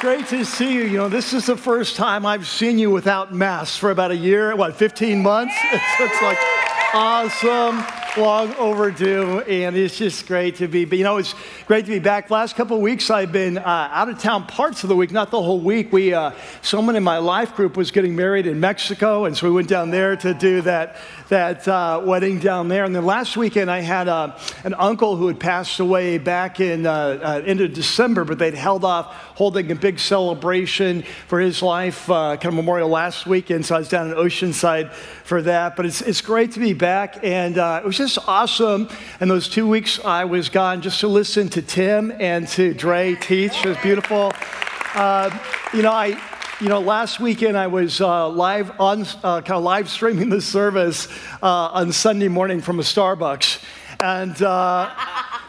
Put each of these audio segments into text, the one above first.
great to see you. You know, this is the first time I've seen you without masks for about a year, what, 15 months? It's, it's like awesome long overdue, and it's just great to be. But you know, it's great to be back. Last couple of weeks, I've been uh, out of town parts of the week, not the whole week. We, uh, someone in my life group was getting married in Mexico, and so we went down there to do that that uh, wedding down there. And then last weekend, I had uh, an uncle who had passed away back in uh, uh, end of December, but they'd held off holding a big celebration for his life, kind of memorial last weekend. So I was down in Oceanside for that. But it's it's great to be back, and it was just awesome. And those two weeks I was gone just to listen to Tim and to Dre teach. It was beautiful. Uh, you know, I, you know, last weekend I was uh, live on, uh, kind of live streaming the service uh, on Sunday morning from a Starbucks, and uh,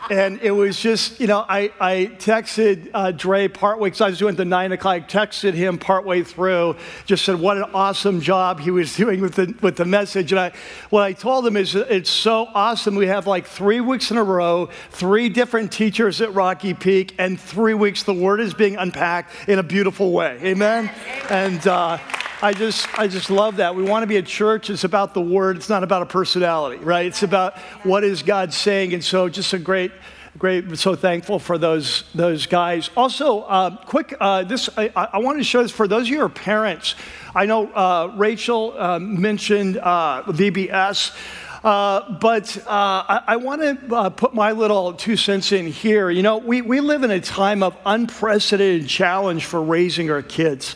and it was just, you know, I, I texted uh, Dre partway, because I was doing the nine o'clock, texted him partway through, just said what an awesome job he was doing with the, with the message. And I, what I told him is it's so awesome. We have like three weeks in a row, three different teachers at Rocky Peak, and three weeks the word is being unpacked in a beautiful way. Amen? And, uh, I just, I just love that. We want to be a church. It's about the word. It's not about a personality, right? It's about what is God saying. And so, just a great, great. So thankful for those those guys. Also, uh, quick. Uh, this I, I wanted to show this for those of you who are parents. I know uh, Rachel uh, mentioned uh, VBS. Uh, but uh, I, I want to uh, put my little two cents in here. You know, we, we live in a time of unprecedented challenge for raising our kids.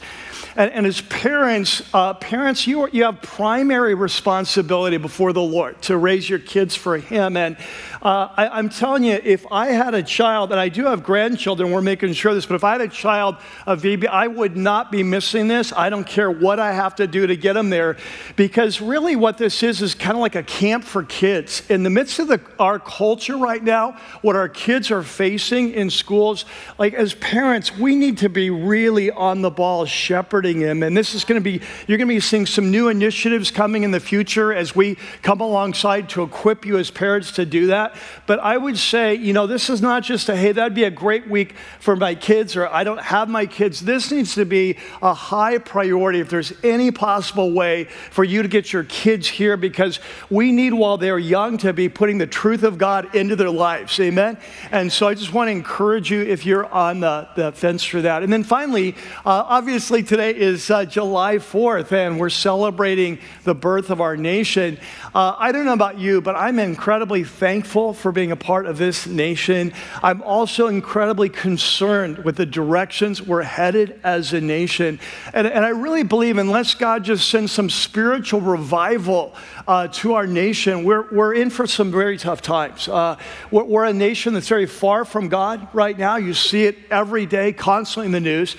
And, and as parents, uh, parents, you, are, you have primary responsibility before the Lord to raise your kids for Him. And uh, I, am telling you, if I had a child, and I do have grandchildren, we're making sure this, but if I had a child of VB, I would not be missing this. I don't care what I have to do to get them there, because really what this is is kind of like a camp for kids. In the midst of the, our culture right now, what our kids are facing in schools, like as parents, we need to be really on the ball shepherding them. And this is going to be, you're going to be seeing some new initiatives coming in the future as we come alongside to equip you as parents to do that. But I would say, you know, this is not just a, hey, that'd be a great week for my kids or I don't have my kids. This needs to be a high priority if there's any possible way for you to get your kids here because we need while they're young to be putting the truth of God into their lives. Amen. And so I just want to encourage you if you're on the, the fence for that. And then finally, uh, obviously today is uh, July 4th, and we're celebrating the birth of our nation. Uh, I don't know about you, but I'm incredibly thankful for being a part of this nation. I'm also incredibly concerned with the directions we're headed as a nation. And, and I really believe, unless God just sends some spiritual revival uh, to our nation, we're, we're in for some very tough times. Uh, we're, we're a nation that's very far from God right now. You see it every day, constantly in the news.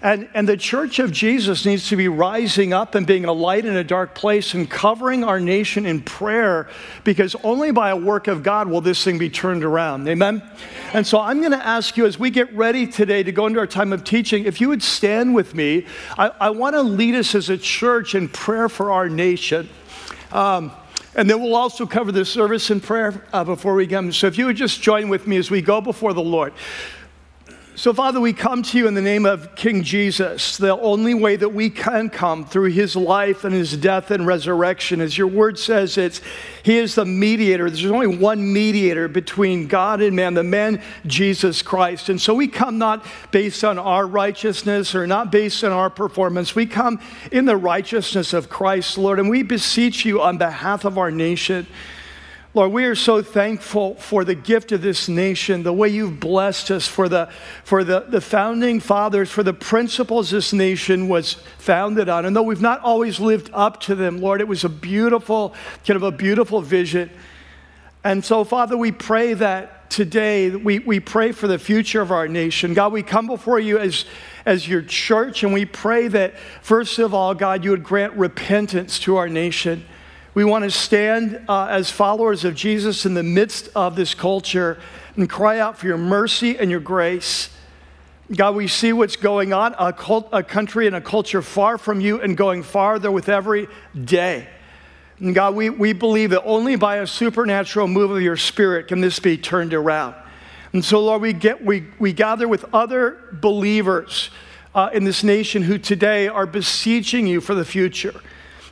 And, and the church of Jesus needs to be rising up and being a light in a dark place and covering our nation in prayer because only by a work of God will this thing be turned around. Amen? And so I'm going to ask you as we get ready today to go into our time of teaching, if you would stand with me, I, I want to lead us as a church in prayer for our nation. Um, and then we'll also cover the service in prayer uh, before we come. So if you would just join with me as we go before the Lord. So, Father, we come to you in the name of King Jesus. The only way that we can come through his life and his death and resurrection, as your word says, it's he is the mediator. There's only one mediator between God and man, the man Jesus Christ. And so we come not based on our righteousness or not based on our performance. We come in the righteousness of Christ, Lord, and we beseech you on behalf of our nation. Lord, we are so thankful for the gift of this nation, the way you've blessed us, for the, for the, the founding fathers, for the principles this nation was founded on. And though we've not always lived up to them, Lord, it was a beautiful, kind of a beautiful vision. And so, Father, we pray that today, we, we pray for the future of our nation. God, we come before you as, as your church, and we pray that, first of all, God, you would grant repentance to our nation. We want to stand uh, as followers of Jesus in the midst of this culture and cry out for your mercy and your grace. God, we see what's going on, a, cult, a country and a culture far from you and going farther with every day. And God, we, we believe that only by a supernatural move of your spirit can this be turned around. And so, Lord, we, get, we, we gather with other believers uh, in this nation who today are beseeching you for the future.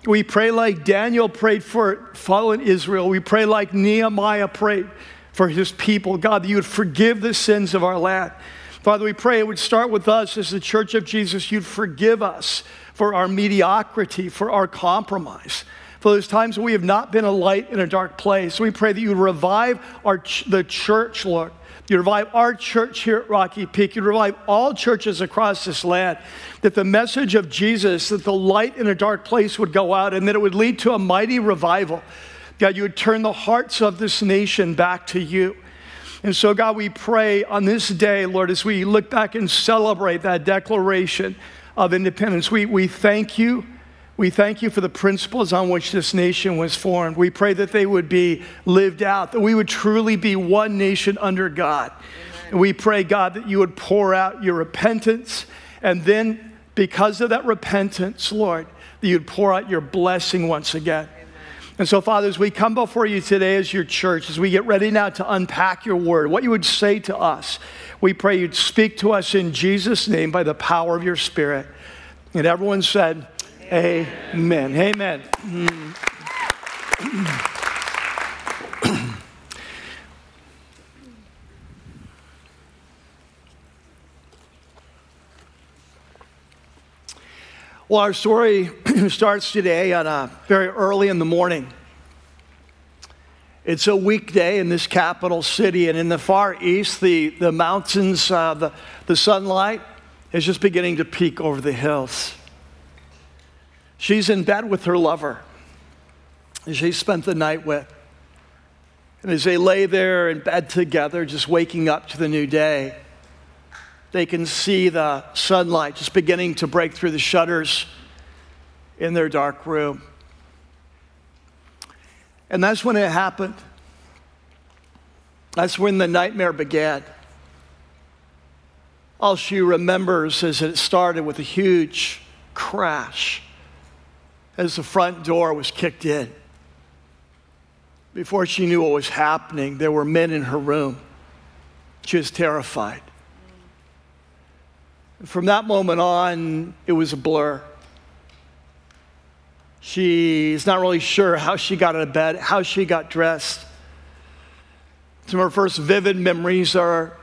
We pray like Daniel prayed for fallen Israel. We pray like Nehemiah prayed for his people. God, that you would forgive the sins of our land. Father, we pray it would start with us as the church of Jesus. You'd forgive us for our mediocrity, for our compromise, for those times we have not been a light in a dark place. We pray that you revive our, the church, Lord. You revive our church here at Rocky Peak. You revive all churches across this land. That the message of Jesus, that the light in a dark place would go out and that it would lead to a mighty revival. God, you would turn the hearts of this nation back to you. And so, God, we pray on this day, Lord, as we look back and celebrate that declaration of independence, we, we thank you we thank you for the principles on which this nation was formed. We pray that they would be lived out, that we would truly be one nation under God. And we pray, God, that you would pour out your repentance. And then, because of that repentance, Lord, that you'd pour out your blessing once again. And so, Father, as we come before you today as your church, as we get ready now to unpack your word, what you would say to us, we pray you'd speak to us in Jesus' name by the power of your Spirit. And everyone said, Amen. Amen. Well, our story starts today on a very early in the morning. It's a weekday in this capital city, and in the far east, the, the mountains, uh, the, the sunlight is just beginning to peek over the hills. She's in bed with her lover. She spent the night with. And as they lay there in bed together, just waking up to the new day, they can see the sunlight just beginning to break through the shutters in their dark room. And that's when it happened. That's when the nightmare began. All she remembers is that it started with a huge crash as the front door was kicked in. Before she knew what was happening, there were men in her room. She was terrified. From that moment on, it was a blur. She's not really sure how she got out of bed, how she got dressed. Some of her first vivid memories are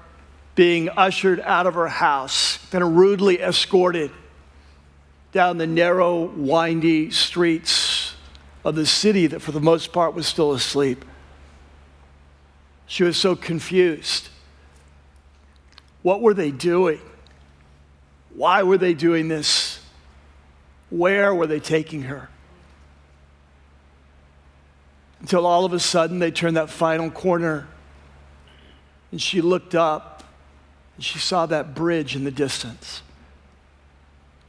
being ushered out of her house, then rudely escorted down the narrow, windy streets of the city that, for the most part, was still asleep. She was so confused. What were they doing? Why were they doing this? Where were they taking her? Until all of a sudden they turned that final corner and she looked up and she saw that bridge in the distance.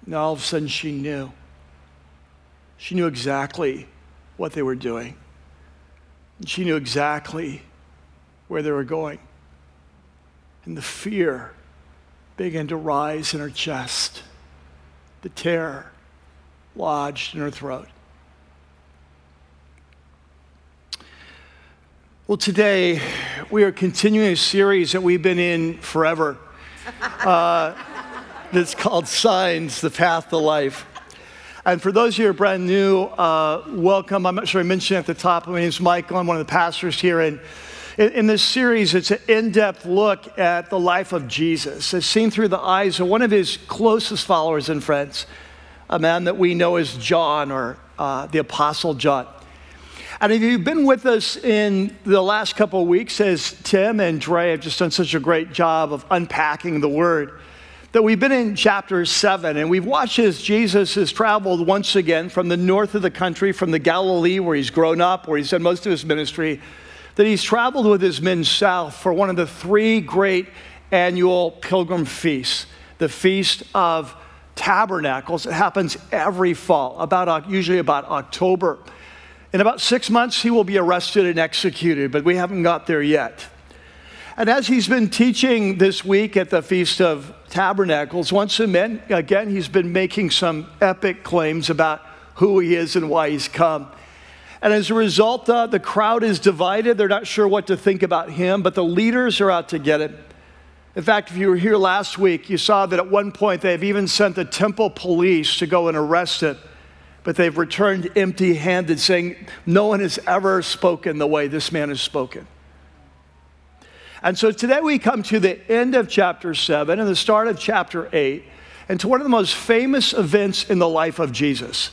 And all of a sudden, she knew. She knew exactly what they were doing. She knew exactly where they were going. And the fear began to rise in her chest, the terror lodged in her throat. Well, today we are continuing a series that we've been in forever. Uh, that's called Signs, the Path to Life. And for those of you who are brand new, uh, welcome. I'm not sure I mentioned at the top. My name is Michael. I'm one of the pastors here. And in, in this series, it's an in depth look at the life of Jesus, as seen through the eyes of one of his closest followers and friends, a man that we know as John or uh, the Apostle John. And if you've been with us in the last couple of weeks, as Tim and Dre have just done such a great job of unpacking the word, that we've been in chapter 7 and we've watched as Jesus has traveled once again from the north of the country, from the Galilee where he's grown up, where he's done most of his ministry, that he's traveled with his men south for one of the three great annual pilgrim feasts the Feast of Tabernacles. It happens every fall, about, uh, usually about October. In about six months, he will be arrested and executed, but we haven't got there yet. And as he's been teaching this week at the Feast of Tabernacles, once again, he's been making some epic claims about who he is and why he's come. And as a result, uh, the crowd is divided. They're not sure what to think about him, but the leaders are out to get him. In fact, if you were here last week, you saw that at one point they've even sent the temple police to go and arrest it, but they've returned empty handed, saying, No one has ever spoken the way this man has spoken. And so today we come to the end of chapter 7 and the start of chapter 8, and to one of the most famous events in the life of Jesus.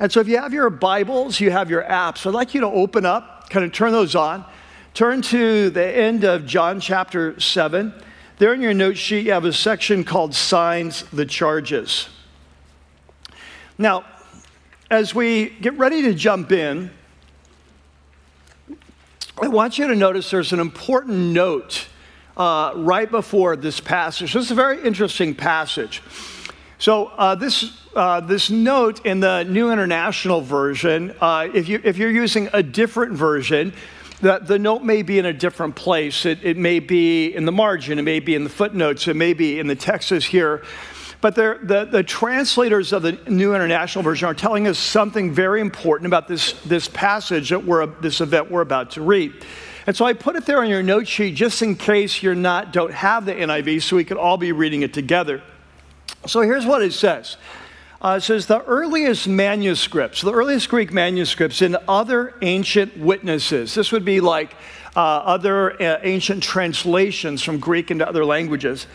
And so if you have your Bibles, you have your apps, I'd like you to open up, kind of turn those on. Turn to the end of John chapter 7. There in your note sheet, you have a section called Signs the Charges. Now, as we get ready to jump in, I want you to notice there's an important note uh, right before this passage. This is a very interesting passage. So, uh, this, uh, this note in the New International Version, uh, if, you, if you're using a different version, the, the note may be in a different place. It, it may be in the margin, it may be in the footnotes, it may be in the text here. But the, the translators of the New International Version are telling us something very important about this, this passage that we're, this event we're about to read. And so I put it there on your note sheet just in case you're not, don't have the NIV, so we could all be reading it together. So here's what it says uh, it says the earliest manuscripts, the earliest Greek manuscripts in other ancient witnesses, this would be like uh, other uh, ancient translations from Greek into other languages.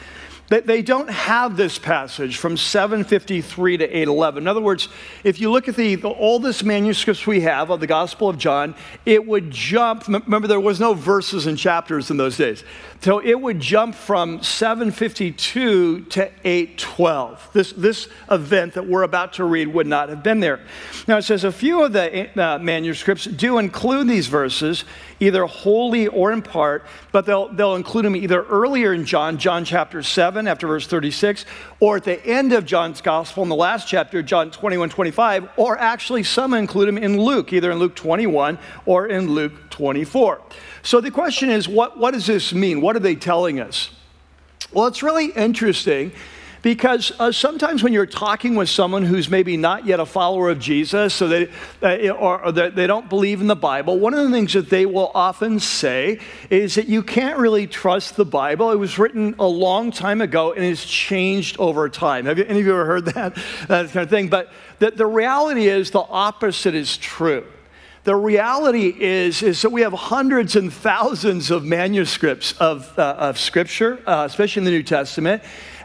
They don't have this passage from 753 to 811. In other words, if you look at the, the oldest manuscripts we have of the Gospel of John, it would jump. Remember, there was no verses and chapters in those days. So it would jump from 752 to 812. This, this event that we're about to read would not have been there. Now, it says a few of the uh, manuscripts do include these verses, either wholly or in part, but they'll, they'll include them either earlier in John, John chapter 7, after verse 36, or at the end of John's gospel in the last chapter, John 21, 25, or actually some include him in Luke, either in Luke 21 or in Luke 24. So the question is, what, what does this mean? What are they telling us? Well, it's really interesting because uh, sometimes when you're talking with someone who's maybe not yet a follower of Jesus, so they, uh, or, or they don't believe in the Bible, one of the things that they will often say is that you can't really trust the Bible. It was written a long time ago and it's changed over time. Have you, any of you ever heard that, that kind of thing? But the, the reality is the opposite is true. The reality is, is that we have hundreds and thousands of manuscripts of, uh, of Scripture, uh, especially in the New Testament,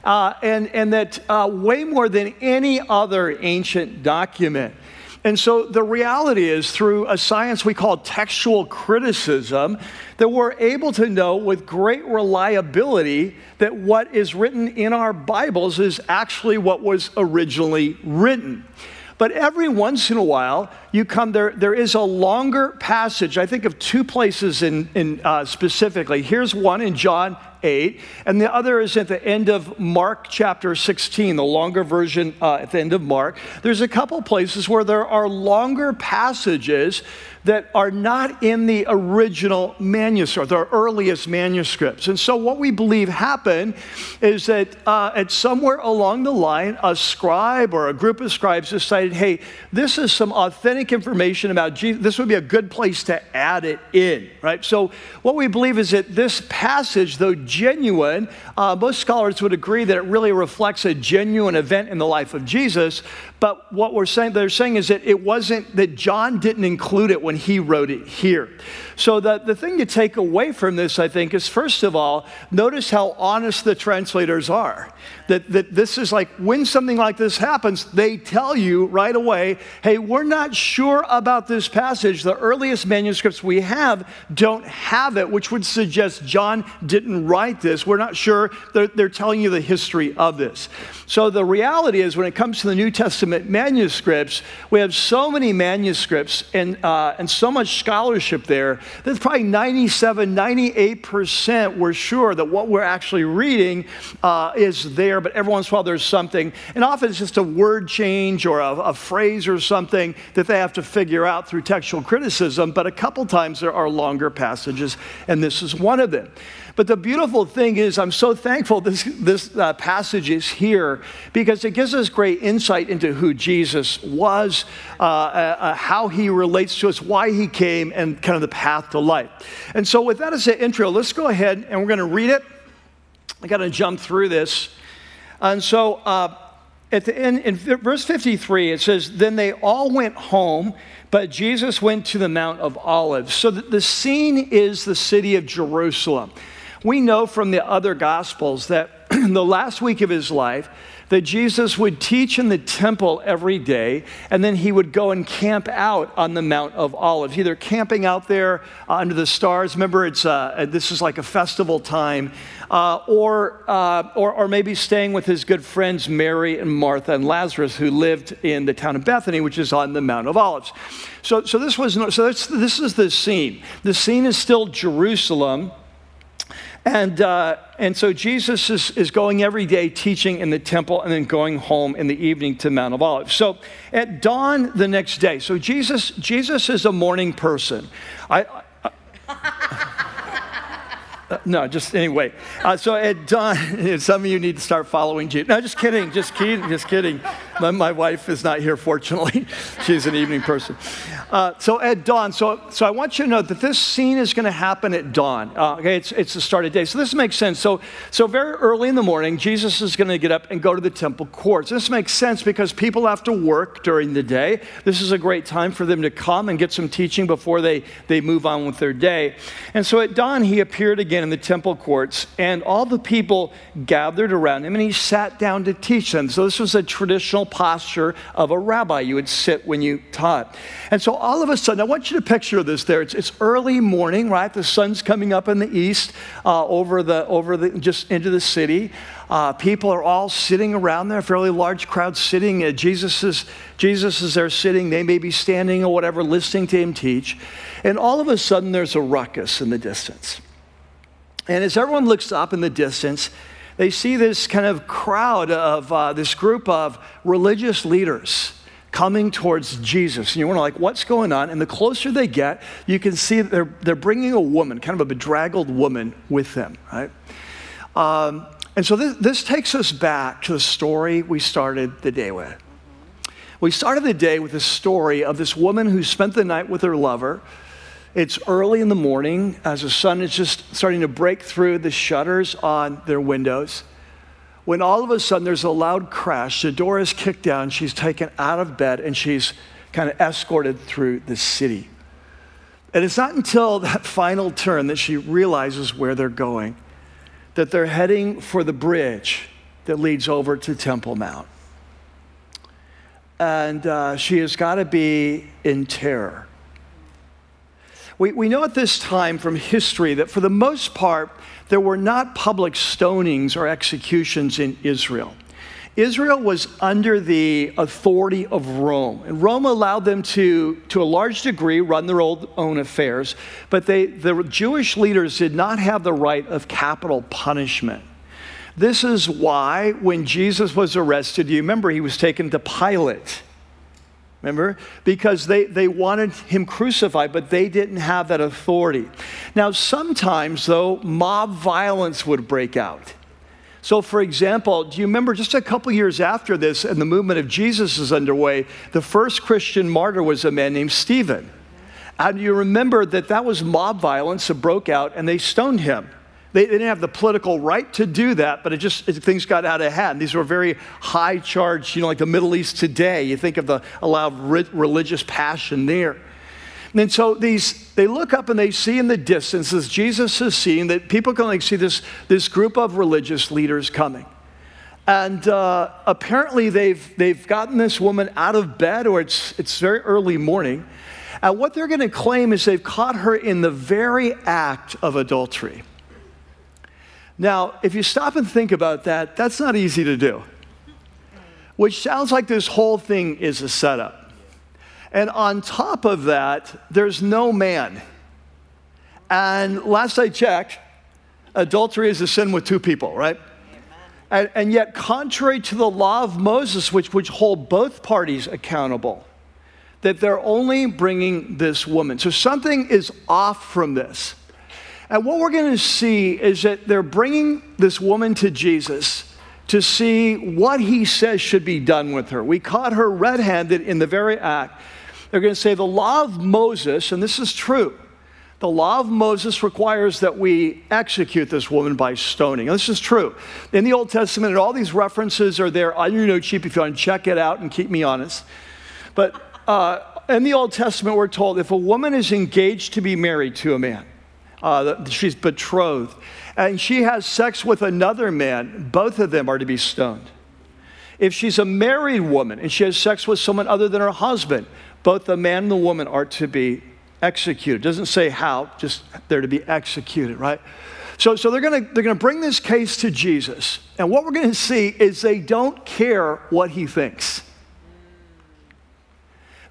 uh, and, and that uh, way more than any other ancient document. And so the reality is, through a science we call textual criticism, that we're able to know with great reliability that what is written in our Bibles is actually what was originally written. But every once in a while, you come there, there is a longer passage. I think of two places in, in uh, specifically. Here's one in John 8, and the other is at the end of Mark chapter 16, the longer version uh, at the end of Mark. There's a couple places where there are longer passages that are not in the original manuscript, the earliest manuscripts. And so, what we believe happened is that uh, at somewhere along the line, a scribe or a group of scribes decided, hey, this is some authentic information about Jesus. This would be a good place to add it in, right? So, what we believe is that this passage, though genuine, uh, most scholars would agree that it really reflects a genuine event in the life of Jesus. But what we're saying, they're saying is that it wasn't that John didn't include it when he wrote it here. So the, the thing to take away from this, I think, is first of all, notice how honest the translators are. That, that this is like when something like this happens, they tell you right away, hey, we're not sure about this passage. The earliest manuscripts we have don't have it, which would suggest John didn't write this. We're not sure. They're, they're telling you the history of this. So the reality is, when it comes to the New Testament manuscripts, we have so many manuscripts and, uh, and so much scholarship there that probably 97, 98% we're sure that what we're actually reading uh, is there, but every once in a while there's something, and often it's just a word change or a, a phrase or something that they have to figure out through textual criticism, but a couple times there are longer passages, and this is one of them. But the beautiful thing is, I'm so thankful this, this uh, passage is here because it gives us great insight into who Jesus was, uh, uh, uh, how he relates to us, why he came, and kind of the path to life. And so, with that as an intro, let's go ahead and we're going to read it. I got to jump through this. And so, uh, at the end, in verse 53, it says, Then they all went home, but Jesus went to the Mount of Olives. So the scene is the city of Jerusalem. We know from the other Gospels that the last week of his life, that Jesus would teach in the temple every day, and then he would go and camp out on the Mount of Olives, either camping out there uh, under the stars. Remember, it's uh, this is like a festival time, uh, or, uh, or, or maybe staying with his good friends Mary and Martha and Lazarus, who lived in the town of Bethany, which is on the Mount of Olives. So, so this was so this is the scene. The scene is still Jerusalem. And, uh, and so Jesus is, is going every day teaching in the temple and then going home in the evening to Mount of Olives. So at dawn the next day, so Jesus, Jesus is a morning person. I, I uh, no, just anyway. Uh, so at dawn, some of you need to start following Jesus. No, just kidding, just kidding, just kidding. My, my wife is not here, fortunately. She's an evening person. Uh, so at dawn, so, so I want you to know that this scene is going to happen at dawn. Uh, okay, it's, it's the start of day. So this makes sense. So, so very early in the morning, Jesus is going to get up and go to the temple courts. This makes sense because people have to work during the day. This is a great time for them to come and get some teaching before they, they move on with their day. And so at dawn, he appeared again in the temple courts, and all the people gathered around him, and he sat down to teach them. So this was a traditional posture of a rabbi. You would sit when you taught. And so all of a sudden, I want you to picture this there. It's, it's early morning, right? The sun's coming up in the east uh, over the, over the, just into the city. Uh, people are all sitting around there, A fairly large crowd sitting. Uh, Jesus, is, Jesus is there sitting. They may be standing or whatever, listening to him teach. And all of a sudden, there's a ruckus in the distance. And as everyone looks up in the distance, they see this kind of crowd of uh, this group of religious leaders coming towards Jesus. And you wonder, like, what's going on? And the closer they get, you can see they're, they're bringing a woman, kind of a bedraggled woman, with them, right? Um, and so this, this takes us back to the story we started the day with. We started the day with the story of this woman who spent the night with her lover it's early in the morning as the sun is just starting to break through the shutters on their windows. When all of a sudden there's a loud crash, the door is kicked down, she's taken out of bed, and she's kind of escorted through the city. And it's not until that final turn that she realizes where they're going, that they're heading for the bridge that leads over to Temple Mount. And uh, she has got to be in terror. We, we know at this time from history that for the most part, there were not public stonings or executions in Israel. Israel was under the authority of Rome. And Rome allowed them to, to a large degree, run their own affairs, but they, the Jewish leaders did not have the right of capital punishment. This is why, when Jesus was arrested, you remember he was taken to Pilate. Remember? Because they, they wanted him crucified, but they didn't have that authority. Now, sometimes, though, mob violence would break out. So, for example, do you remember just a couple years after this, and the movement of Jesus is underway, the first Christian martyr was a man named Stephen. And you remember that that was mob violence that broke out, and they stoned him. They, they, didn't have the political right to do that, but it just it, things got out of hand. These were very high charged, you know, like the Middle East today. You think of the allowed religious passion there. And so these, they look up and they see in the distance, as Jesus is seeing, that people can like see this, this group of religious leaders coming. And uh, apparently they've, they've gotten this woman out of bed, or it's, it's very early morning. And what they're going to claim is they've caught her in the very act of adultery. Now, if you stop and think about that, that's not easy to do. Which sounds like this whole thing is a setup. And on top of that, there's no man. And last I checked, adultery is a sin with two people, right? And, and, yet, contrary to the law of Moses, which would hold both parties accountable, that they're only bringing this woman. So something is off from this. And what we're going to see is that they're bringing this woman to Jesus to see what he says should be done with her. We caught her red handed in the very act. They're going to say the law of Moses, and this is true. The law of Moses requires that we execute this woman by stoning. And this is true. In the Old Testament, and all these references are there your note sheet if you want to check it out and keep me honest. But uh, in the Old Testament, we're told if a woman is engaged to be married to a man, uh, she's betrothed, and she has sex with another man, both of them are to be stoned. If she's a married woman and she has sex with someone other than her husband, both the man and the woman are to be executed. Doesn't say how, just they're to be executed, right? So, so they're to they're to bring this case to Jesus. And what we're to see is they don't care what he thinks.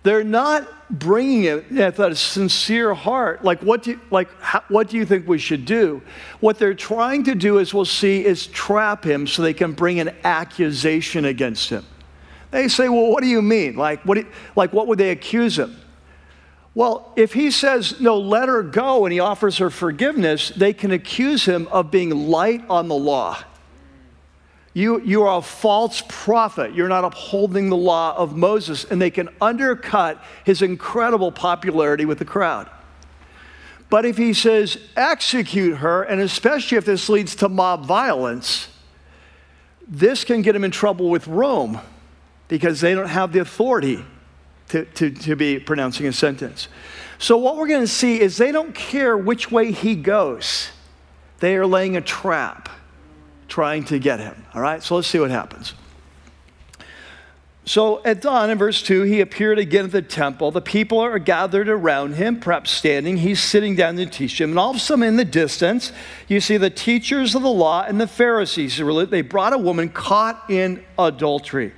They're not bringing it with a sincere heart. Like, what do you, like, how, what do you think we should do? What they're trying to do, as we'll see, is trap him so they can bring an accusation against him. They say, well, what do you mean? Like, what, like, what would they accuse him? Well, if he says, no, let her go, and he offers her forgiveness, they can accuse him of being light on the law. You, you are a false prophet. You're not upholding the law of Moses. And they can undercut his incredible popularity with the crowd. But if he says, execute her, and especially if this leads to mob violence, this can get him in trouble with Rome because they don't have the authority to, to, to be pronouncing a sentence. So, what we're going to see is they don't care which way he goes, they are laying a trap trying to get him. All right, so let's see what happens. So at dawn, in verse 2, he appeared again at the temple. The people are gathered around him, perhaps standing. He's sitting down to teach them. And all of a sudden, in the distance, you see the teachers of the law and the Pharisees. They brought a woman caught in adultery.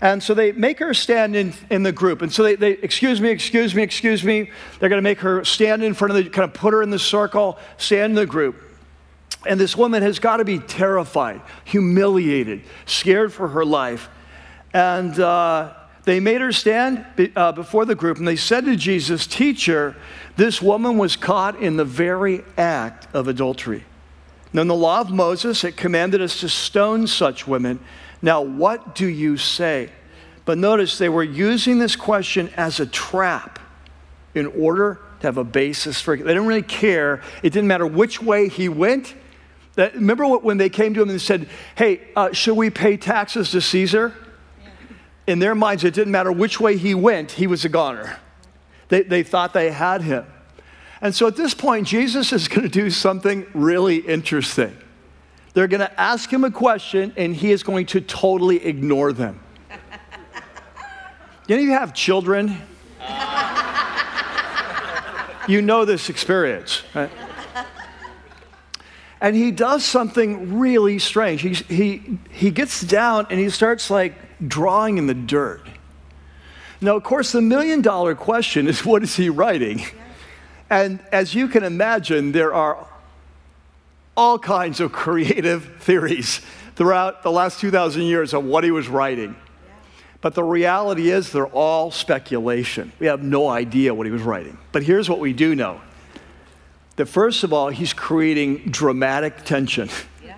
And so they make her stand in, in the group. And so they, they, excuse me, excuse me, excuse me. They're going to make her stand in front of the, kind of put her in the circle, stand in the group. And this woman has got to be terrified, humiliated, scared for her life. And uh, they made her stand be, uh, before the group and they said to Jesus, Teacher, this woman was caught in the very act of adultery. Now, in the law of Moses, it commanded us to stone such women. Now, what do you say? But notice they were using this question as a trap in order to have a basis for it. They didn't really care. It didn't matter which way he went, that, remember when they came to him and said, Hey, uh, should we pay taxes to Caesar? In their minds, it didn't matter which way he went, he was a goner. They, they thought they had him. And so at this point, Jesus is going to do something really interesting. They're going to ask him a question, and he is going to totally ignore them. Any of you have children? you know this experience, right? And he does something really strange. He, he, he gets down and he starts like drawing in the dirt. Now, of course, the million dollar question is what is he writing? And as you can imagine, there are all kinds of creative theories throughout the last 2,000 years of what he was writing. But the reality is, they're all speculation. We have no idea what he was writing. But here's what we do know that first of all, he's creating dramatic tension. Yeah.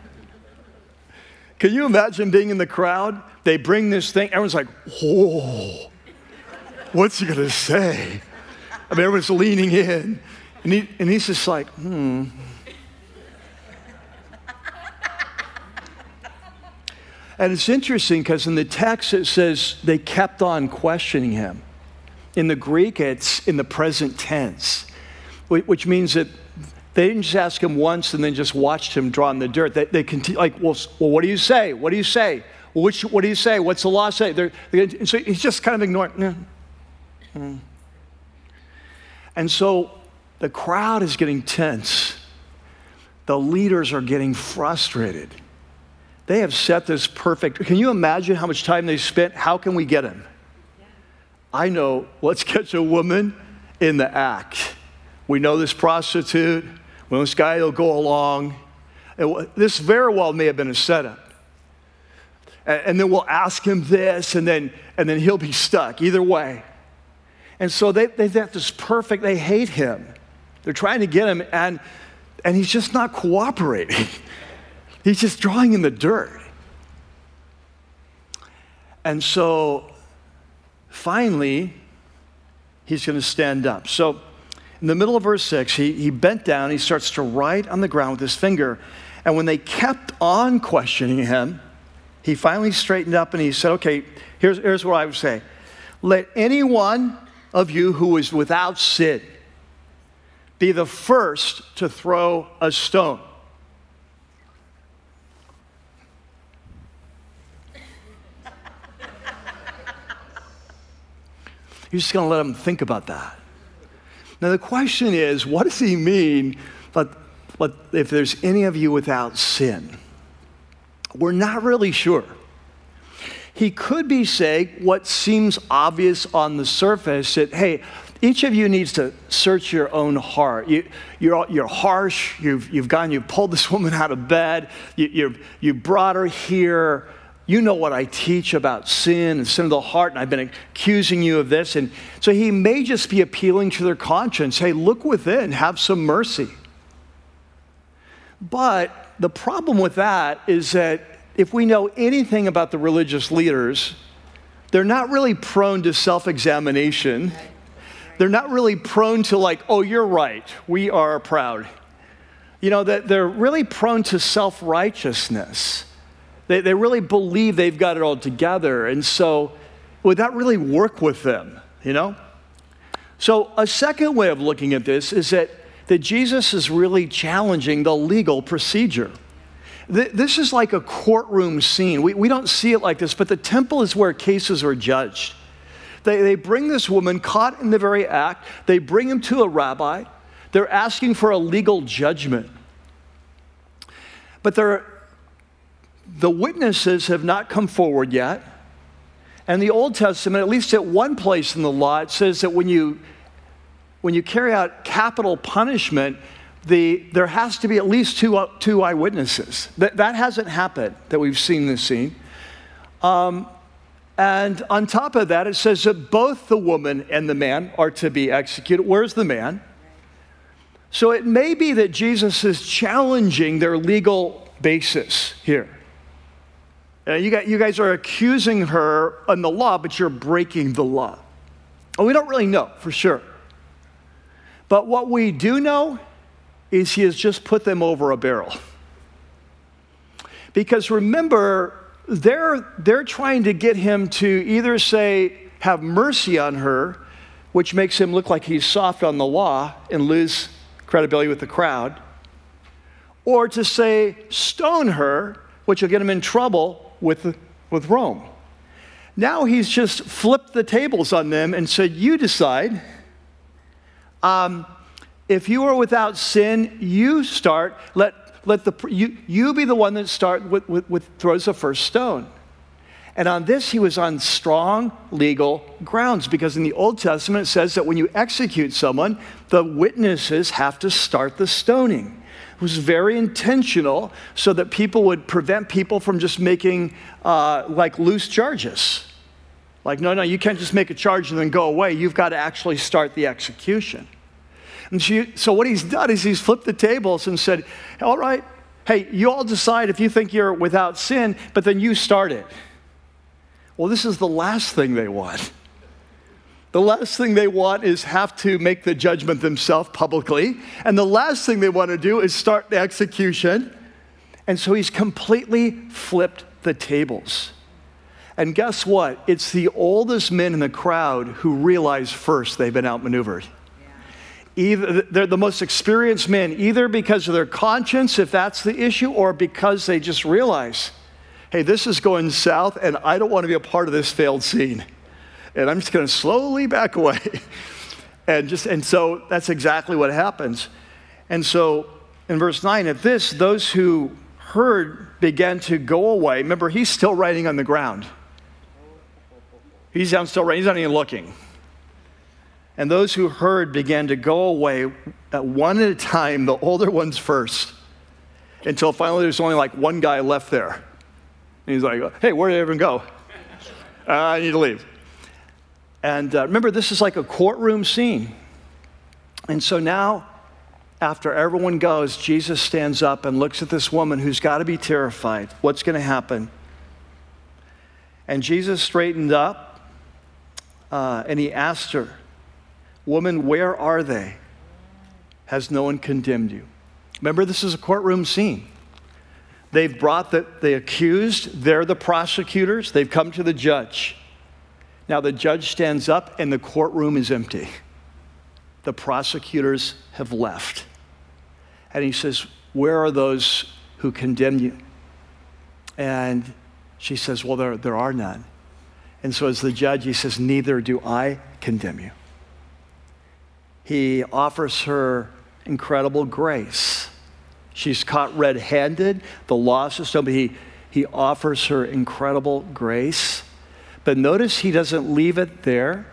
Can you imagine being in the crowd? They bring this thing, everyone's like, whoa, what's he gonna say? I mean, everyone's leaning in, and, he, and he's just like, hmm. And it's interesting because in the text it says they kept on questioning him. In the Greek, it's in the present tense, which means that they didn't just ask him once and then just watched him draw in the dirt. They, they continue, like, well, well, what do you say? What do you say? Well, which, what do you say? What's the law say? They're, they're, so he's just kind of ignoring. Mm. And so the crowd is getting tense. The leaders are getting frustrated. They have set this perfect. Can you imagine how much time they spent? How can we get him? I know, let's catch a woman in the act. We know this prostitute. Well, this guy will go along. this very well may have been a setup. And, then we'll ask him this, and then, and then he'll be stuck either way. And so they, they have this perfect, they hate him. They're trying to get him, and, and he's just not cooperating. he's just drawing in the dirt. And so finally, he's going to stand up. So in the middle of verse 6, he, he bent down, he starts to write on the ground with his finger. And when they kept on questioning him, he finally straightened up and he said, Okay, here's, here's what I would say. Let anyone of you who is without sin be the first to throw a stone. You're just going to let them think about that. Now, the question is what does he mean but, but if there's any of you without sin? We're not really sure. He could be saying what seems obvious on the surface that, hey, each of you needs to search your own heart. You, you're, you're harsh. You've, you've gone, you've pulled this woman out of bed. You, you you brought her here. You know what I teach about sin and sin of the heart, and I've been accusing you of this. And so he may just be appealing to their conscience. Hey, look within, have some mercy. But the problem with that is that if we know anything about the religious leaders, they're not really prone to self examination. They're not really prone to, like, oh, you're right, we are proud. You know, that they're really prone to self righteousness. They, they really believe they've got it all together. And so, would that really work with them, you know? So, a second way of looking at this is that, that Jesus is really challenging the legal procedure. This is like a courtroom scene. We, we don't see it like this, but the temple is where cases are judged. They, they bring this woman caught in the very act, they bring him to a rabbi. They're asking for a legal judgment. But they're, the witnesses have not come forward yet. And the Old Testament, at least at one place in the law, it says that when you, when you carry out capital punishment, the, there has to be at least two, two eyewitnesses. That, that hasn't happened that we've seen this scene. Um, and on top of that, it says that both the woman and the man are to be executed. Where's the man? So it may be that Jesus is challenging their legal basis here. Uh, you, got, you guys are accusing her on the law, but you're breaking the law. And we don't really know for sure. But what we do know is he has just put them over a barrel. Because remember, they're, they're trying to get him to either say, have mercy on her, which makes him look like he's soft on the law and lose credibility with the crowd, or to say, stone her, which will get him in trouble with, with Rome. Now he's just flipped the tables on them and said, You decide. Um, if you are without sin, you start. Let, let the, you, you be the one that start with, with, with throws the first stone. And on this, he was on strong legal grounds because in the Old Testament, it says that when you execute someone, the witnesses have to start the stoning. Was very intentional so that people would prevent people from just making uh, like loose charges. Like, no, no, you can't just make a charge and then go away. You've got to actually start the execution. And she, so what he's done is he's flipped the tables and said, all right, hey, you all decide if you think you're without sin, but then you start it. Well, this is the last thing they want. The last thing they want is have to make the judgment themselves publicly. And the last thing they want to do is start the execution. And so he's completely flipped the tables. And guess what? It's the oldest men in the crowd who realize first they've been outmaneuvered either they're the most experienced men, either because of their conscience, if that's the issue, or because they just realize, hey, this is going south, and I don't want to be a part of this failed scene. And I'm just going to slowly back away. and just and so that's exactly what happens. And so in verse 9, at this, those who heard began to go away. Remember, he's still writing on the ground. He's down still writing, he's not even looking. And those who heard began to go away at one at a time, the older ones first, until finally there's only like one guy left there. And he's like, hey, where did everyone go? Uh, I need to leave. And uh, remember, this is like a courtroom scene. And so now, after everyone goes, Jesus stands up and looks at this woman who's got to be terrified. What's going to happen? And Jesus straightened up uh, and he asked her, Woman, where are they? Has no one condemned you? Remember, this is a courtroom scene. They've brought the, the accused, they're the prosecutors, they've come to the judge. Now the judge stands up and the courtroom is empty. The prosecutors have left. And he says, Where are those who condemn you? And she says, Well, there, there are none. And so, as the judge, he says, Neither do I condemn you. He offers her incredible grace. She's caught red handed, the law system, he, he offers her incredible grace. But notice he doesn't leave it there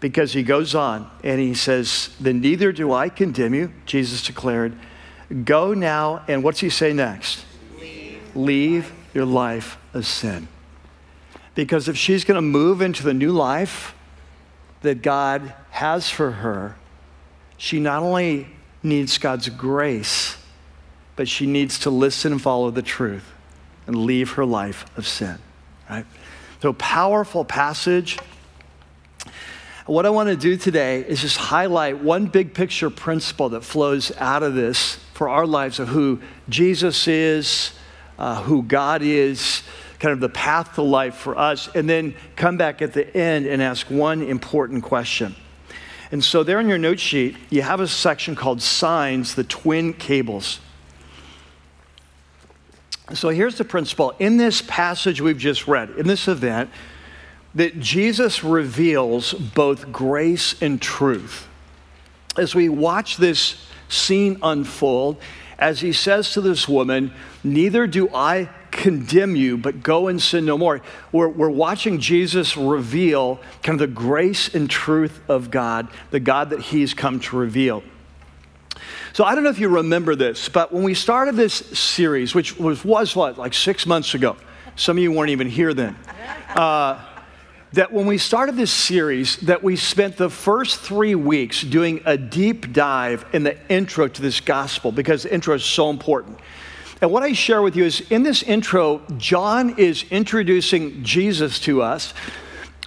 because he goes on and he says, Then neither do I condemn you, Jesus declared. Go now, and what's he say next? Leave, Leave your life of sin. Because if she's going to move into the new life that God has for her, she not only needs God's grace, but she needs to listen and follow the truth and leave her life of sin, right? So, powerful passage. What I want to do today is just highlight one big picture principle that flows out of this for our lives of who Jesus is, uh, who God is, kind of the path to life for us, and then come back at the end and ask one important question. And so, there in your note sheet, you have a section called Signs, the Twin Cables. So here's the principle. In this passage we've just read, in this event, that Jesus reveals both grace and truth. As we watch this scene unfold, as he says to this woman, Neither do I condemn you, but go and sin no more. We're, we're watching Jesus reveal kind of the grace and truth of God, the God that he's come to reveal. So I don't know if you remember this, but when we started this series, which was, was what, like six months ago, some of you weren't even here then. Uh, that when we started this series, that we spent the first three weeks doing a deep dive in the intro to this gospel because the intro is so important. And what I share with you is in this intro, John is introducing Jesus to us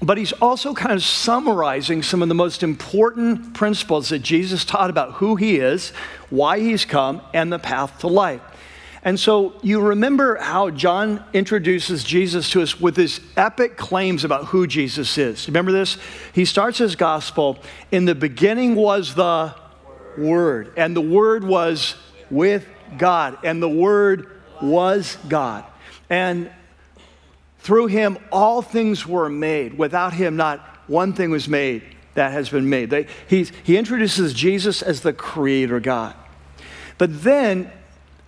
but he's also kind of summarizing some of the most important principles that Jesus taught about who he is, why he's come, and the path to life. And so you remember how John introduces Jesus to us with his epic claims about who Jesus is. Remember this? He starts his gospel In the beginning was the Word, and the Word was with God, and the Word was God. And through him, all things were made. Without him, not one thing was made that has been made. They, he, he introduces Jesus as the creator God. But then,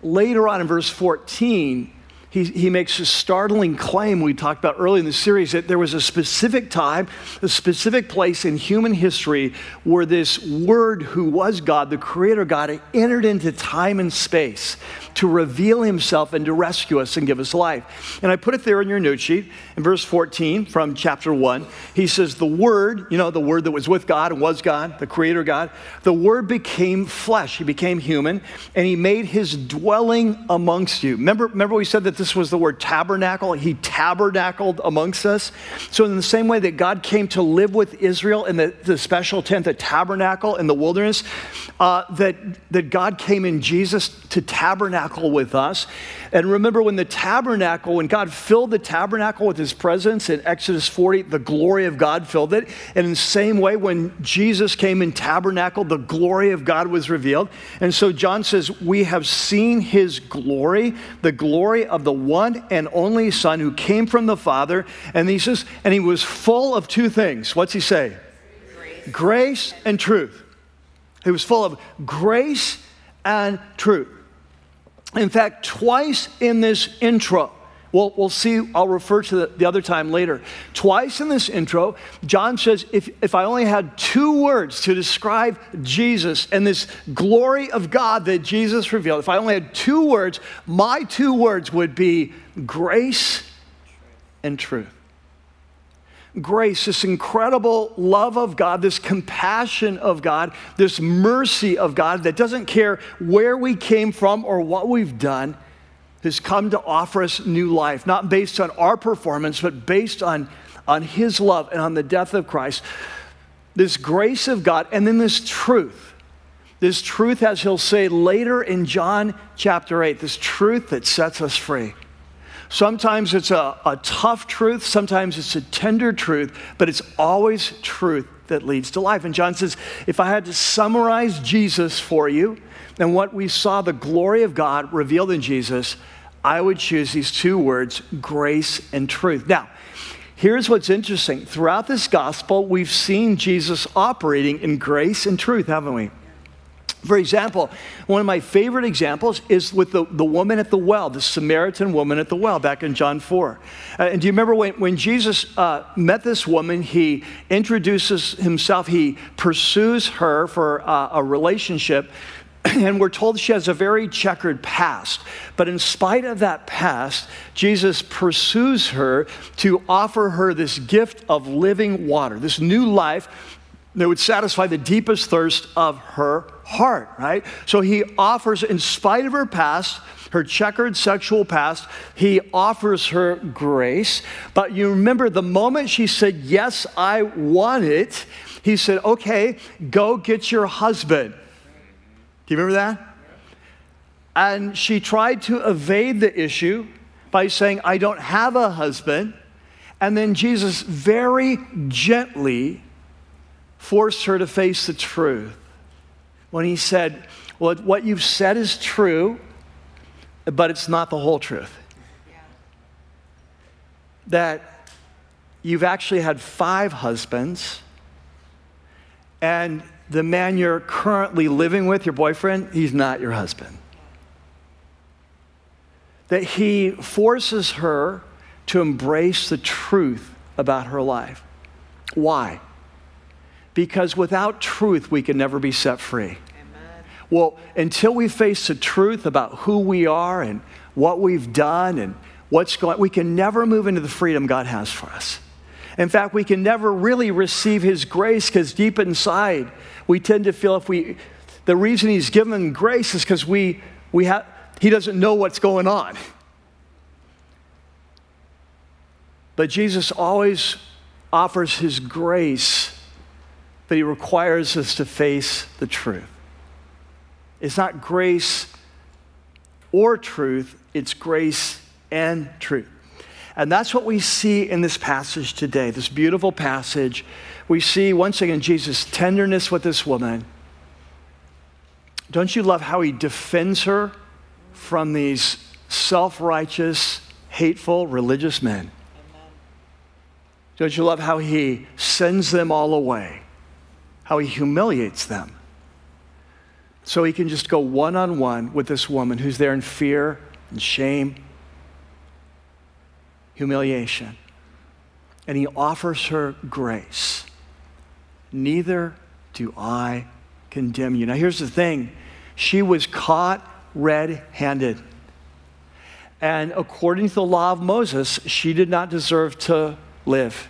later on in verse 14, he, he makes a startling claim we talked about early in the series that there was a specific time, a specific place in human history where this word who was God, the creator God, entered into time and space to reveal himself and to rescue us and give us life. And I put it there in your note sheet in verse 14 from chapter 1. He says, The Word, you know, the Word that was with God and was God, the Creator God, the Word became flesh. He became human and he made his dwelling amongst you. Remember, remember we said that this was the word tabernacle? He tabernacled amongst us. So, in the same way that God came to live with Israel in the, the special tent, the tabernacle in the wilderness, uh, that, that God came in Jesus to tabernacle tabernacle with us. And remember when the tabernacle, when God filled the tabernacle with his presence in Exodus 40, the glory of God filled it. And in the same way, when Jesus came in tabernacle, the glory of God was revealed. And so John says, We have seen his glory, the glory of the one and only Son who came from the Father. And he says, and he was full of two things. What's he say? Grace, grace and truth. He was full of grace and truth. In fact, twice in this intro, we'll, we'll see, I'll refer to the, the other time later. Twice in this intro, John says, if, if I only had two words to describe Jesus and this glory of God that Jesus revealed, if I only had two words, my two words would be grace and truth grace, this incredible love of God, this compassion of God, this mercy of God that doesn't care where we came from or what we've done. Who's come to offer us new life, not based on our performance, but based on, on his love and on the death of Christ. This grace of God, and then this truth. This truth, as he'll say later in John chapter 8, this truth that sets us free. Sometimes it's a, a tough truth, sometimes it's a tender truth, but it's always truth that leads to life. And John says, if I had to summarize Jesus for you and what we saw the glory of God revealed in Jesus, I would choose these two words grace and truth. Now, here's what's interesting. Throughout this gospel, we've seen Jesus operating in grace and truth, haven't we? For example, one of my favorite examples is with the, the woman at the well, the Samaritan woman at the well, back in John 4. Uh, and do you remember when, when Jesus uh, met this woman, he introduces himself, he pursues her for uh, a relationship, and we're told she has a very checkered past. But in spite of that past, Jesus pursues her to offer her this gift of living water, this new life that would satisfy the deepest thirst of her heart, right? So he offers, in spite of her past, her checkered sexual past, he offers her grace. But you remember the moment she said, Yes, I want it, he said, Okay, go get your husband. Do you remember that? And she tried to evade the issue by saying, I don't have a husband. And then Jesus very gently forced her to face the truth when he said, Well, what you've said is true, but it's not the whole truth. Yeah. That you've actually had five husbands, and the man you're currently living with, your boyfriend, he's not your husband. That he forces her to embrace the truth about her life. Why? Because without truth, we can never be set free. Amen. Well, until we face the truth about who we are and what we've done and what's going on, we can never move into the freedom God has for us. In fact, we can never really receive His grace because deep inside, we tend to feel if we, the reason He's given grace is because we, we have, He doesn't know what's going on. But Jesus always offers His grace but he requires us to face the truth. It's not grace or truth, it's grace and truth. And that's what we see in this passage today, this beautiful passage. We see once again Jesus' tenderness with this woman. Don't you love how he defends her from these self righteous, hateful religious men? Don't you love how he sends them all away? How he humiliates them. So he can just go one on one with this woman who's there in fear and shame, humiliation. And he offers her grace. Neither do I condemn you. Now, here's the thing she was caught red handed. And according to the law of Moses, she did not deserve to live.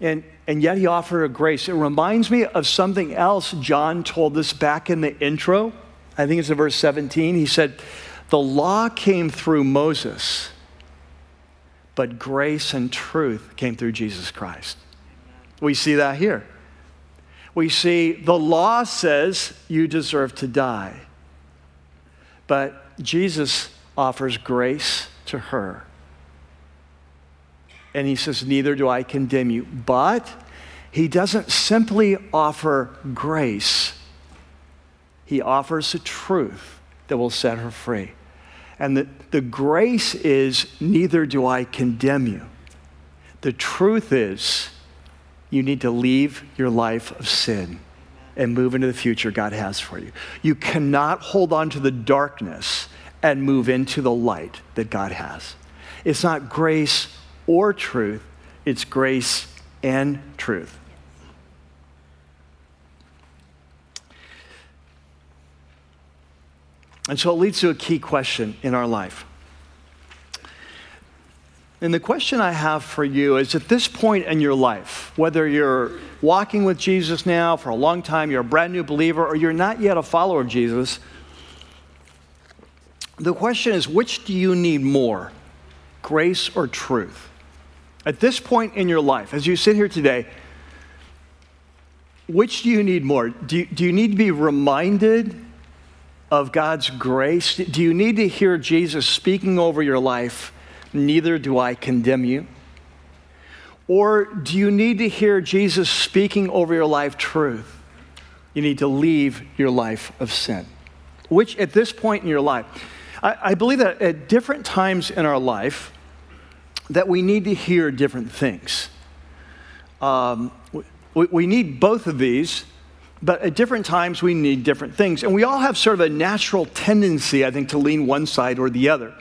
And, and yet he offered a grace. It reminds me of something else John told us back in the intro. I think it's in verse 17. He said, The law came through Moses, but grace and truth came through Jesus Christ. We see that here. We see the law says you deserve to die, but Jesus offers grace to her and he says, Neither do I condemn you. But he doesn't simply offer grace, he offers a truth that will set her free. And the, the grace is, Neither do I condemn you. The truth is, you need to leave your life of sin and move into the future God has for you. You cannot hold on to the darkness and move into the light that God has. It's not grace or truth, it's grace and truth. And so it leads to a key question in our life. And the question I have for you is at this point in your life, whether you're walking with Jesus now for a long time, you're a brand new believer, or you're not yet a follower of Jesus, The question is which do you need more, grace or truth? At this point in your life, as you sit here today, which do you need more? Do you, do you need to be reminded of God's grace? Do you need to hear Jesus speaking over your life? Neither do I condemn you. Or do you need to hear Jesus speaking over your life truth? You need to leave your life of sin. Which, at this point in your life, I, I believe that at different times in our life, that we need to hear different things. Um, we, we need both of these, but at different times we need different things. And we all have sort of a natural tendency, I think, to lean one side or the other.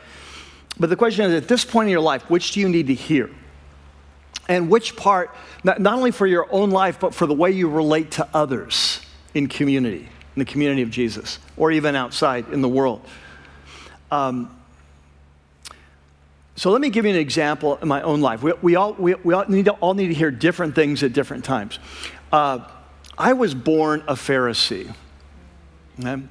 But the question is at this point in your life, which do you need to hear? And which part, not, not only for your own life, but for the way you relate to others in community, in the community of Jesus, or even outside in the world. Um, so let me give you an example in my own life. We, we all, we, we all, need to, all need to hear different things at different times. Uh, I was born a Pharisee. Okay?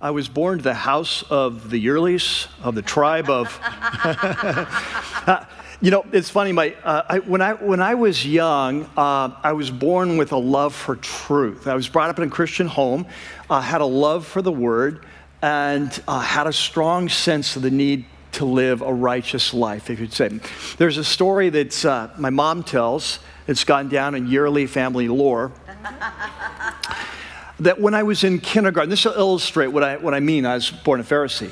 I was born to the house of the Yearleys, of the tribe of. uh, you know, it's funny. My, uh, I, when, I, when I was young, uh, I was born with a love for truth. I was brought up in a Christian home, uh, had a love for the word, and uh, had a strong sense of the need to live a righteous life, if you'd say. There's a story that uh, my mom tells, it's gone down in Yearley family lore. that when I was in kindergarten, this will illustrate what I, what I mean, I was born a Pharisee,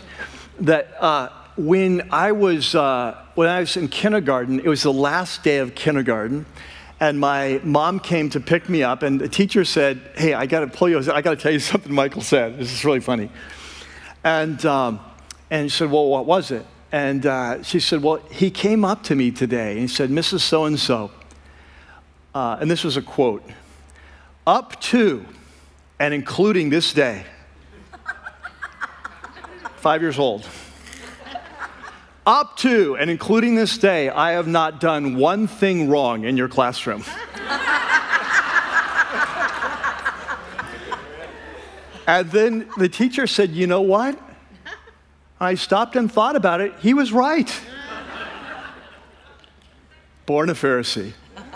that uh, when, I was, uh, when I was in kindergarten, it was the last day of kindergarten, and my mom came to pick me up, and the teacher said, Hey, I got to pull you, I got to tell you something Michael said. This is really funny. And, um, and she said, Well, what was it? And uh, she said, Well, he came up to me today and he said, Mrs. So and so, and this was a quote, up to and including this day, five years old, up to and including this day, I have not done one thing wrong in your classroom. and then the teacher said, You know what? I stopped and thought about it. He was right. Born a Pharisee.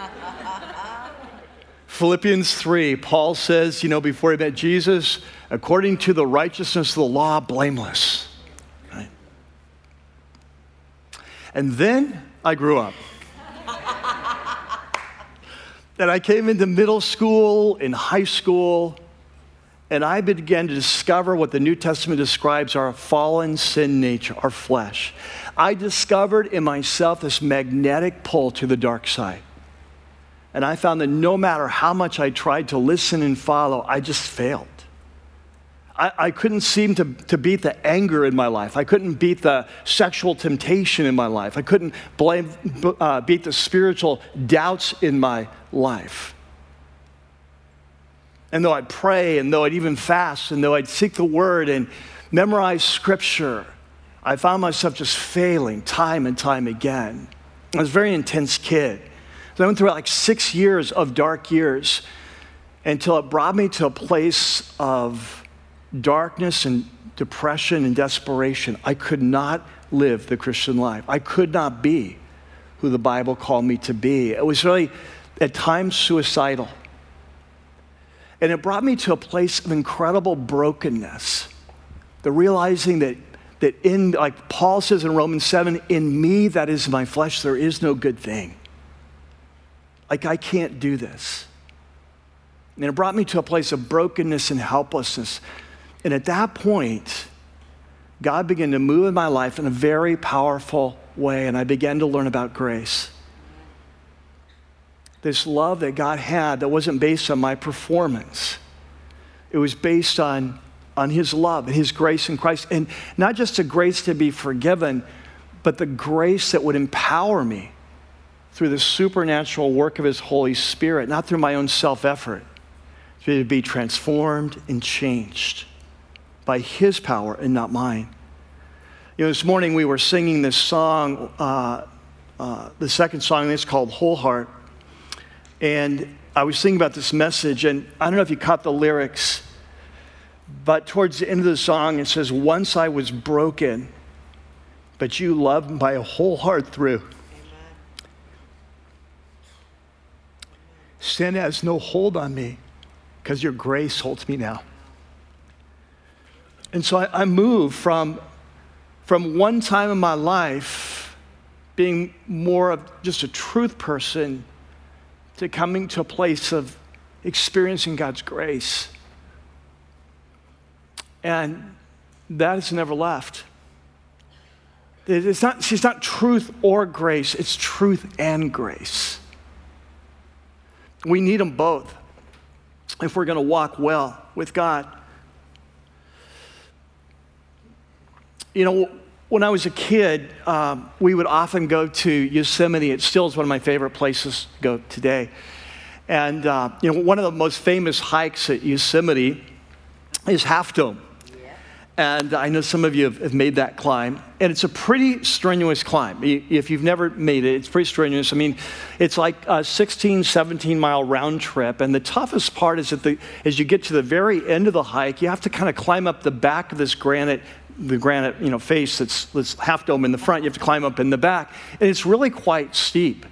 Philippians 3, Paul says, you know, before he met Jesus, according to the righteousness of the law, blameless. Right? And then I grew up. and I came into middle school, in high school, and I began to discover what the New Testament describes our fallen sin nature, our flesh. I discovered in myself this magnetic pull to the dark side. And I found that no matter how much I tried to listen and follow, I just failed. I, I couldn't seem to, to beat the anger in my life. I couldn't beat the sexual temptation in my life. I couldn't blame, uh, beat the spiritual doubts in my life. And though I'd pray, and though I'd even fast, and though I'd seek the word and memorize scripture, I found myself just failing time and time again. I was a very intense kid. So I went through like six years of dark years until it brought me to a place of darkness and depression and desperation. I could not live the Christian life. I could not be who the Bible called me to be. It was really at times suicidal. And it brought me to a place of incredible brokenness. The realizing that, that in, like Paul says in Romans 7, in me, that is my flesh, there is no good thing. Like, I can't do this. And it brought me to a place of brokenness and helplessness. And at that point, God began to move in my life in a very powerful way, and I began to learn about grace this love that God had that wasn't based on my performance. It was based on, on His love and His grace in Christ. And not just the grace to be forgiven, but the grace that would empower me through the supernatural work of His Holy Spirit, not through my own self effort, to be transformed and changed by His power and not mine. You know, this morning we were singing this song, uh, uh, the second song, it's called Whole Heart. And I was thinking about this message, and I don't know if you caught the lyrics, But towards the end of the song, it says, Once I was broken, but you loved my whole heart through. Sin has no hold on me because your grace holds me now. And so I, I moved from, from one time in my life being more of just a truth person to coming to a place of experiencing God's grace. And that has never left. It's not, it's not truth or grace, it's truth and grace. We need them both if we're going to walk well with God. You know, when I was a kid, um, we would often go to Yosemite. It still is one of my favorite places to go today. And, uh, you know, one of the most famous hikes at Yosemite is Half Dome. And I know some of you have, have, made that climb. And it's a pretty strenuous climb. If you've never made it, it's pretty strenuous. I mean, it's like a 16, 17 mile round trip. And the toughest part is that the, as you get to the very end of the hike, you have to kind of climb up the back of this granite the granite you know, face that's, that's half dome in the front. You have to climb up in the back. And it's really quite steep.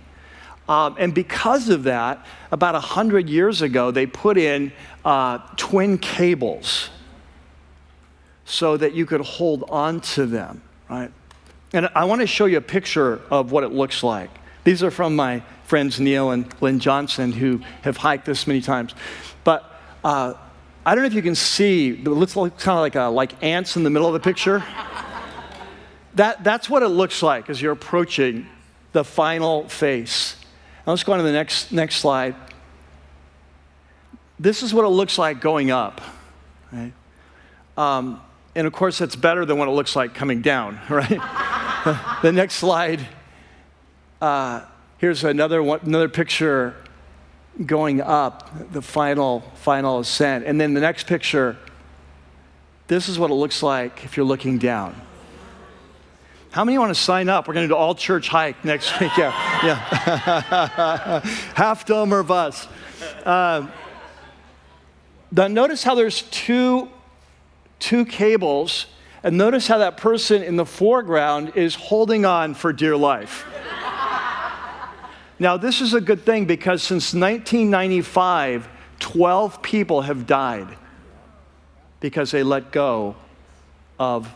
Um, and because of that, about 100 years ago, they put in uh, twin cables so that you could hold on to them, right? And I want to show you a picture of what it looks like. These are from my friends Neil and Lynn Johnson, who have hiked this many times. But uh, I don't know if you can see, it looks like, kind of like, a, like ants in the middle of the picture. that, that's what it looks like as you're approaching the final face. Now let's go on to the next, next slide. This is what it looks like going up. Right? Um, and of course, that's better than what it looks like coming down, right? the next slide. Uh, here's another, one, another picture going up, the final, final ascent. And then the next picture, this is what it looks like if you're looking down. How many want to sign up? We're going to do all church hike next week. Yeah, yeah. Half dome or bus. Uh, now notice how there's two two cables, and notice how that person in the foreground is holding on for dear life. Now, this is a good thing because since 1995, 12 people have died because they let go of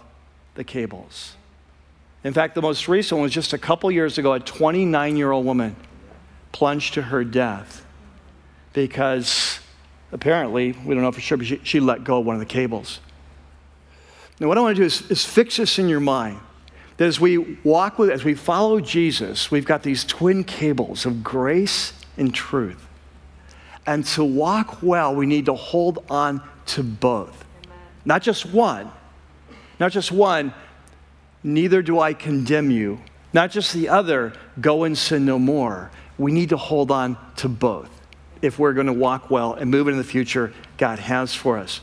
the cables. In fact, the most recent one was just a couple years ago. A 29 year old woman plunged to her death because apparently, we don't know for sure, but she, she let go of one of the cables. Now, what I want to do is, is fix this in your mind. That as we walk with, as we follow Jesus, we've got these twin cables of grace and truth. And to walk well, we need to hold on to both. Amen. Not just one. Not just one, neither do I condemn you. Not just the other, go and sin no more. We need to hold on to both if we're going to walk well and move into the future God has for us.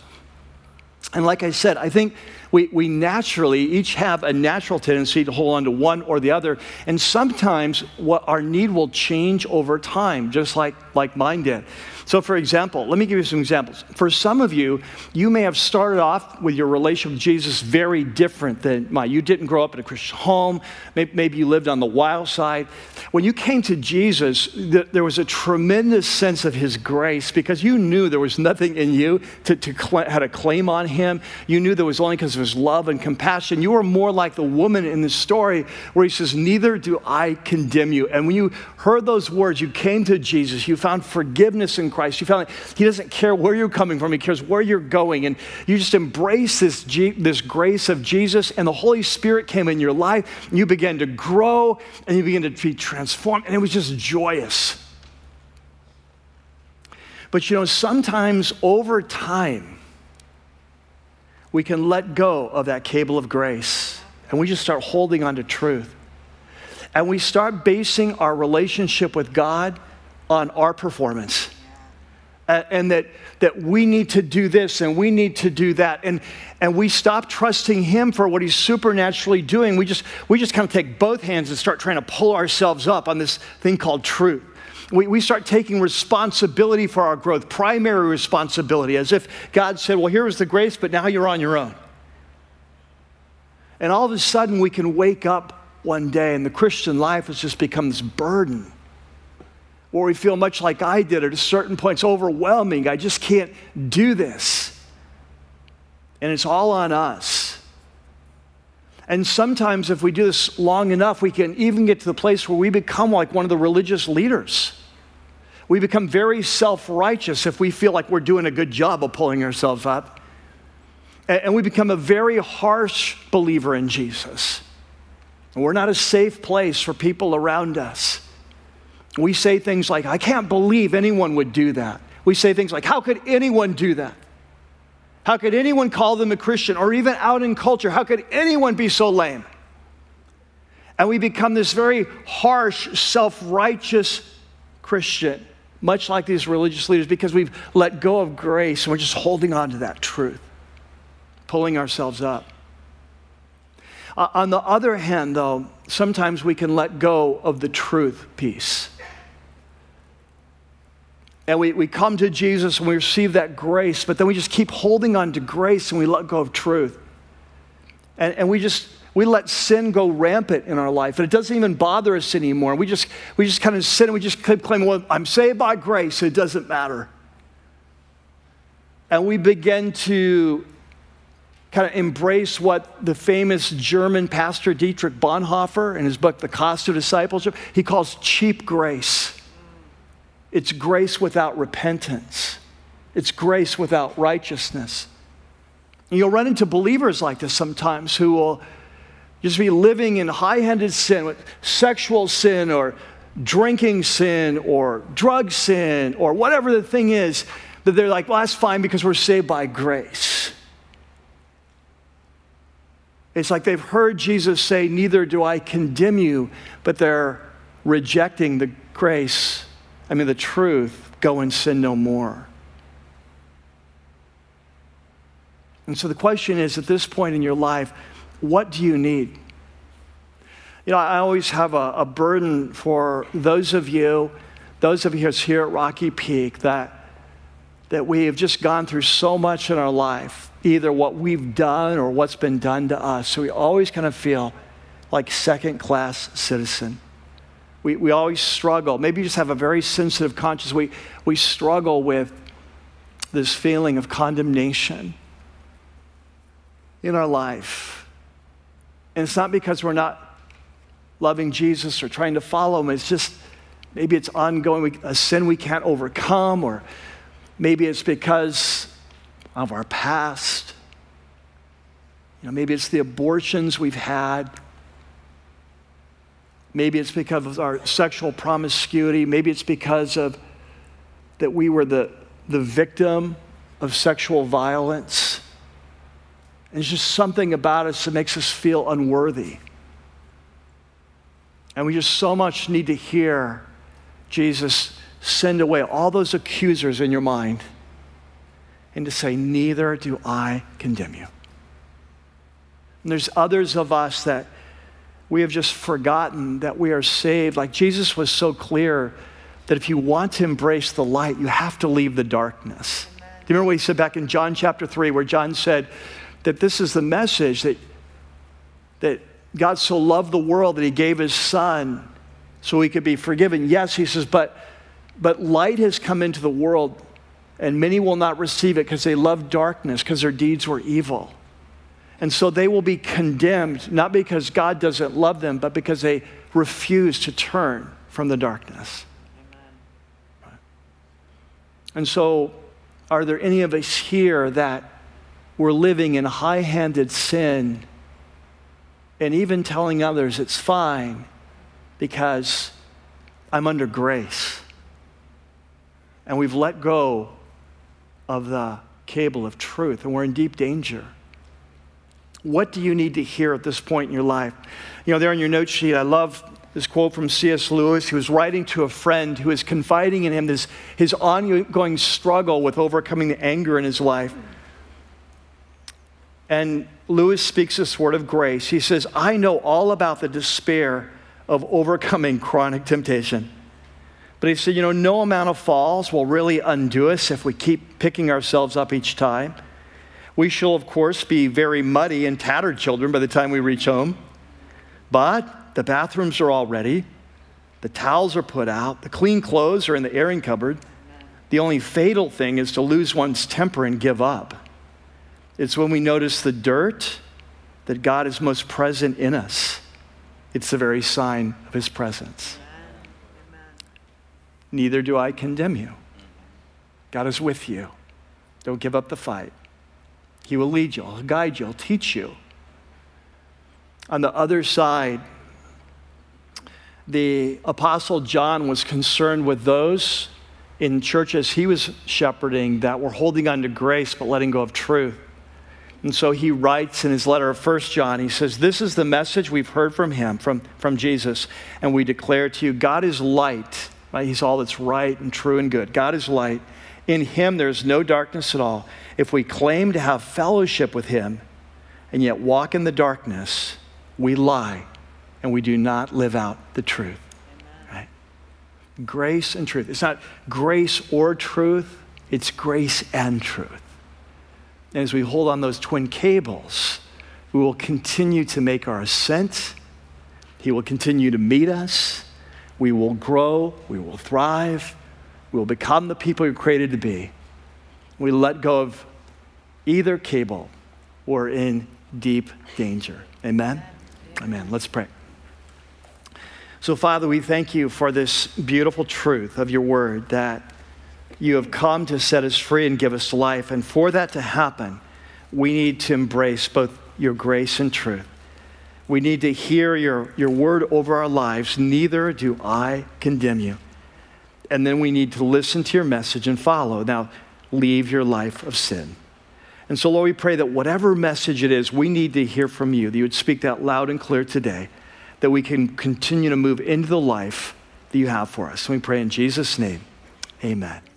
And like I said, I think we, we naturally each have a natural tendency to hold on to one or the other. And sometimes what our need will change over time, just like, like mine did. So, for example, let me give you some examples. For some of you, you may have started off with your relationship with Jesus very different than mine. You didn't grow up in a Christian home, maybe you lived on the wild side. When you came to Jesus, there was a tremendous sense of his grace because you knew there was nothing in you to, to had a claim on him. You knew there was only because of his love and compassion. You were more like the woman in the story where he says, Neither do I condemn you. And when you heard those words, you came to Jesus, you found forgiveness in Christ. You found like He doesn't care where you're coming from, He cares where you're going. And you just embrace this, this grace of Jesus, and the Holy Spirit came in your life, and you began to grow, and you began to be transformed, and it was just joyous. But you know, sometimes over time, we can let go of that cable of grace and we just start holding on to truth. And we start basing our relationship with God on our performance. And that, that we need to do this and we need to do that. And, and we stop trusting Him for what He's supernaturally doing. We just, we just kind of take both hands and start trying to pull ourselves up on this thing called truth. We, we start taking responsibility for our growth, primary responsibility, as if God said, Well, here was the grace, but now you're on your own. And all of a sudden, we can wake up one day and the Christian life has just become this burden where we feel much like I did at a certain point. It's overwhelming. I just can't do this. And it's all on us. And sometimes, if we do this long enough, we can even get to the place where we become like one of the religious leaders. We become very self righteous if we feel like we're doing a good job of pulling ourselves up. And we become a very harsh believer in Jesus. And we're not a safe place for people around us. We say things like, I can't believe anyone would do that. We say things like, How could anyone do that? How could anyone call them a Christian? Or even out in culture, how could anyone be so lame? And we become this very harsh, self righteous Christian, much like these religious leaders, because we've let go of grace and we're just holding on to that truth, pulling ourselves up. Uh, on the other hand, though, sometimes we can let go of the truth piece. And we, we come to Jesus and we receive that grace, but then we just keep holding on to grace and we let go of truth. And, and we just, we let sin go rampant in our life. And it doesn't even bother us anymore. We just, we just kind of sit and we just keep claiming, well, I'm saved by grace, it doesn't matter. And we begin to kind of embrace what the famous German pastor Dietrich Bonhoeffer in his book, The Cost of Discipleship, he calls cheap grace. It's grace without repentance, it's grace without righteousness. And you'll run into believers like this sometimes who will just be living in high handed sin, with sexual sin, or drinking sin, or drug sin, or whatever the thing is, that they're like, well, that's fine because we're saved by grace. It's like they've heard Jesus say, Neither do I condemn you, but they're rejecting the grace I mean, the truth go and sin no more. And so the question is at this point in your life, what do you need? You know, I always have a, a burden for those of you, those of us here at Rocky Peak, that, that we have just gone through so much in our life, either what we've done or what's been done to us. So we always kind of feel like second class citizen. We, we always struggle. Maybe you just have a very sensitive conscience. We, we struggle with this feeling of condemnation in our life. And it's not because we're not loving Jesus or trying to follow him. It's just maybe it's ongoing, a sin we can't overcome, or maybe it's because of our past. You know, maybe it's the abortions we've had. Maybe it's because of our sexual promiscuity. Maybe it's because of that we were the, the victim of sexual violence. And it's just something about us that makes us feel unworthy. And we just so much need to hear Jesus send away all those accusers in your mind and to say, Neither do I condemn you. And there's others of us that we have just forgotten that we are saved. Like Jesus was so clear that if you want to embrace the light, you have to leave the darkness. Amen. Do you remember what he said back in John chapter 3, where John said that this is the message that, that God so loved the world that he gave his son so he could be forgiven? Yes, he says, but, but light has come into the world, and many will not receive it because they love darkness, because their deeds were evil. And so they will be condemned, not because God doesn't love them, but because they refuse to turn from the darkness. Amen. And so, are there any of us here that we're living in high handed sin and even telling others it's fine because I'm under grace? And we've let go of the cable of truth and we're in deep danger. What do you need to hear at this point in your life? You know, there on your note sheet, I love this quote from C.S. Lewis. He was writing to a friend who was confiding in him this, his ongoing struggle with overcoming the anger in his life. And Lewis speaks this word of grace. He says, I know all about the despair of overcoming chronic temptation. But he said, you know, no amount of falls will really undo us if we keep picking ourselves up each time. We shall, of course, be very muddy and tattered children by the time we reach home. But the bathrooms are all ready, the towels are put out, the clean clothes are in the airing cupboard. The only fatal thing is to lose one's temper and give up. It's when we notice the dirt that God is most present in us. It's the very sign of his presence. Neither do I condemn you. God is with you. Don't give up the fight. He will lead you, He'll guide you, He'll teach you. On the other side, the Apostle John was concerned with those in churches he was shepherding that were holding on to grace but letting go of truth. And so he writes in his letter of 1 John, he says, This is the message we've heard from him, from, from Jesus, and we declare to you God is light. Right? He's all that's right and true and good. God is light. In him there's no darkness at all. If we claim to have fellowship with him and yet walk in the darkness, we lie and we do not live out the truth. Right? Grace and truth. It's not grace or truth, it's grace and truth. And as we hold on those twin cables, we will continue to make our ascent. He will continue to meet us. We will grow. We will thrive. We will become the people you're created to be. We let go of either cable or in deep danger. Amen? Amen. Let's pray. So, Father, we thank you for this beautiful truth of your word that you have come to set us free and give us life. And for that to happen, we need to embrace both your grace and truth. We need to hear your, your word over our lives. Neither do I condemn you. And then we need to listen to your message and follow. Now, leave your life of sin. And so, Lord, we pray that whatever message it is we need to hear from you, that you would speak that loud and clear today, that we can continue to move into the life that you have for us. And we pray in Jesus' name, amen.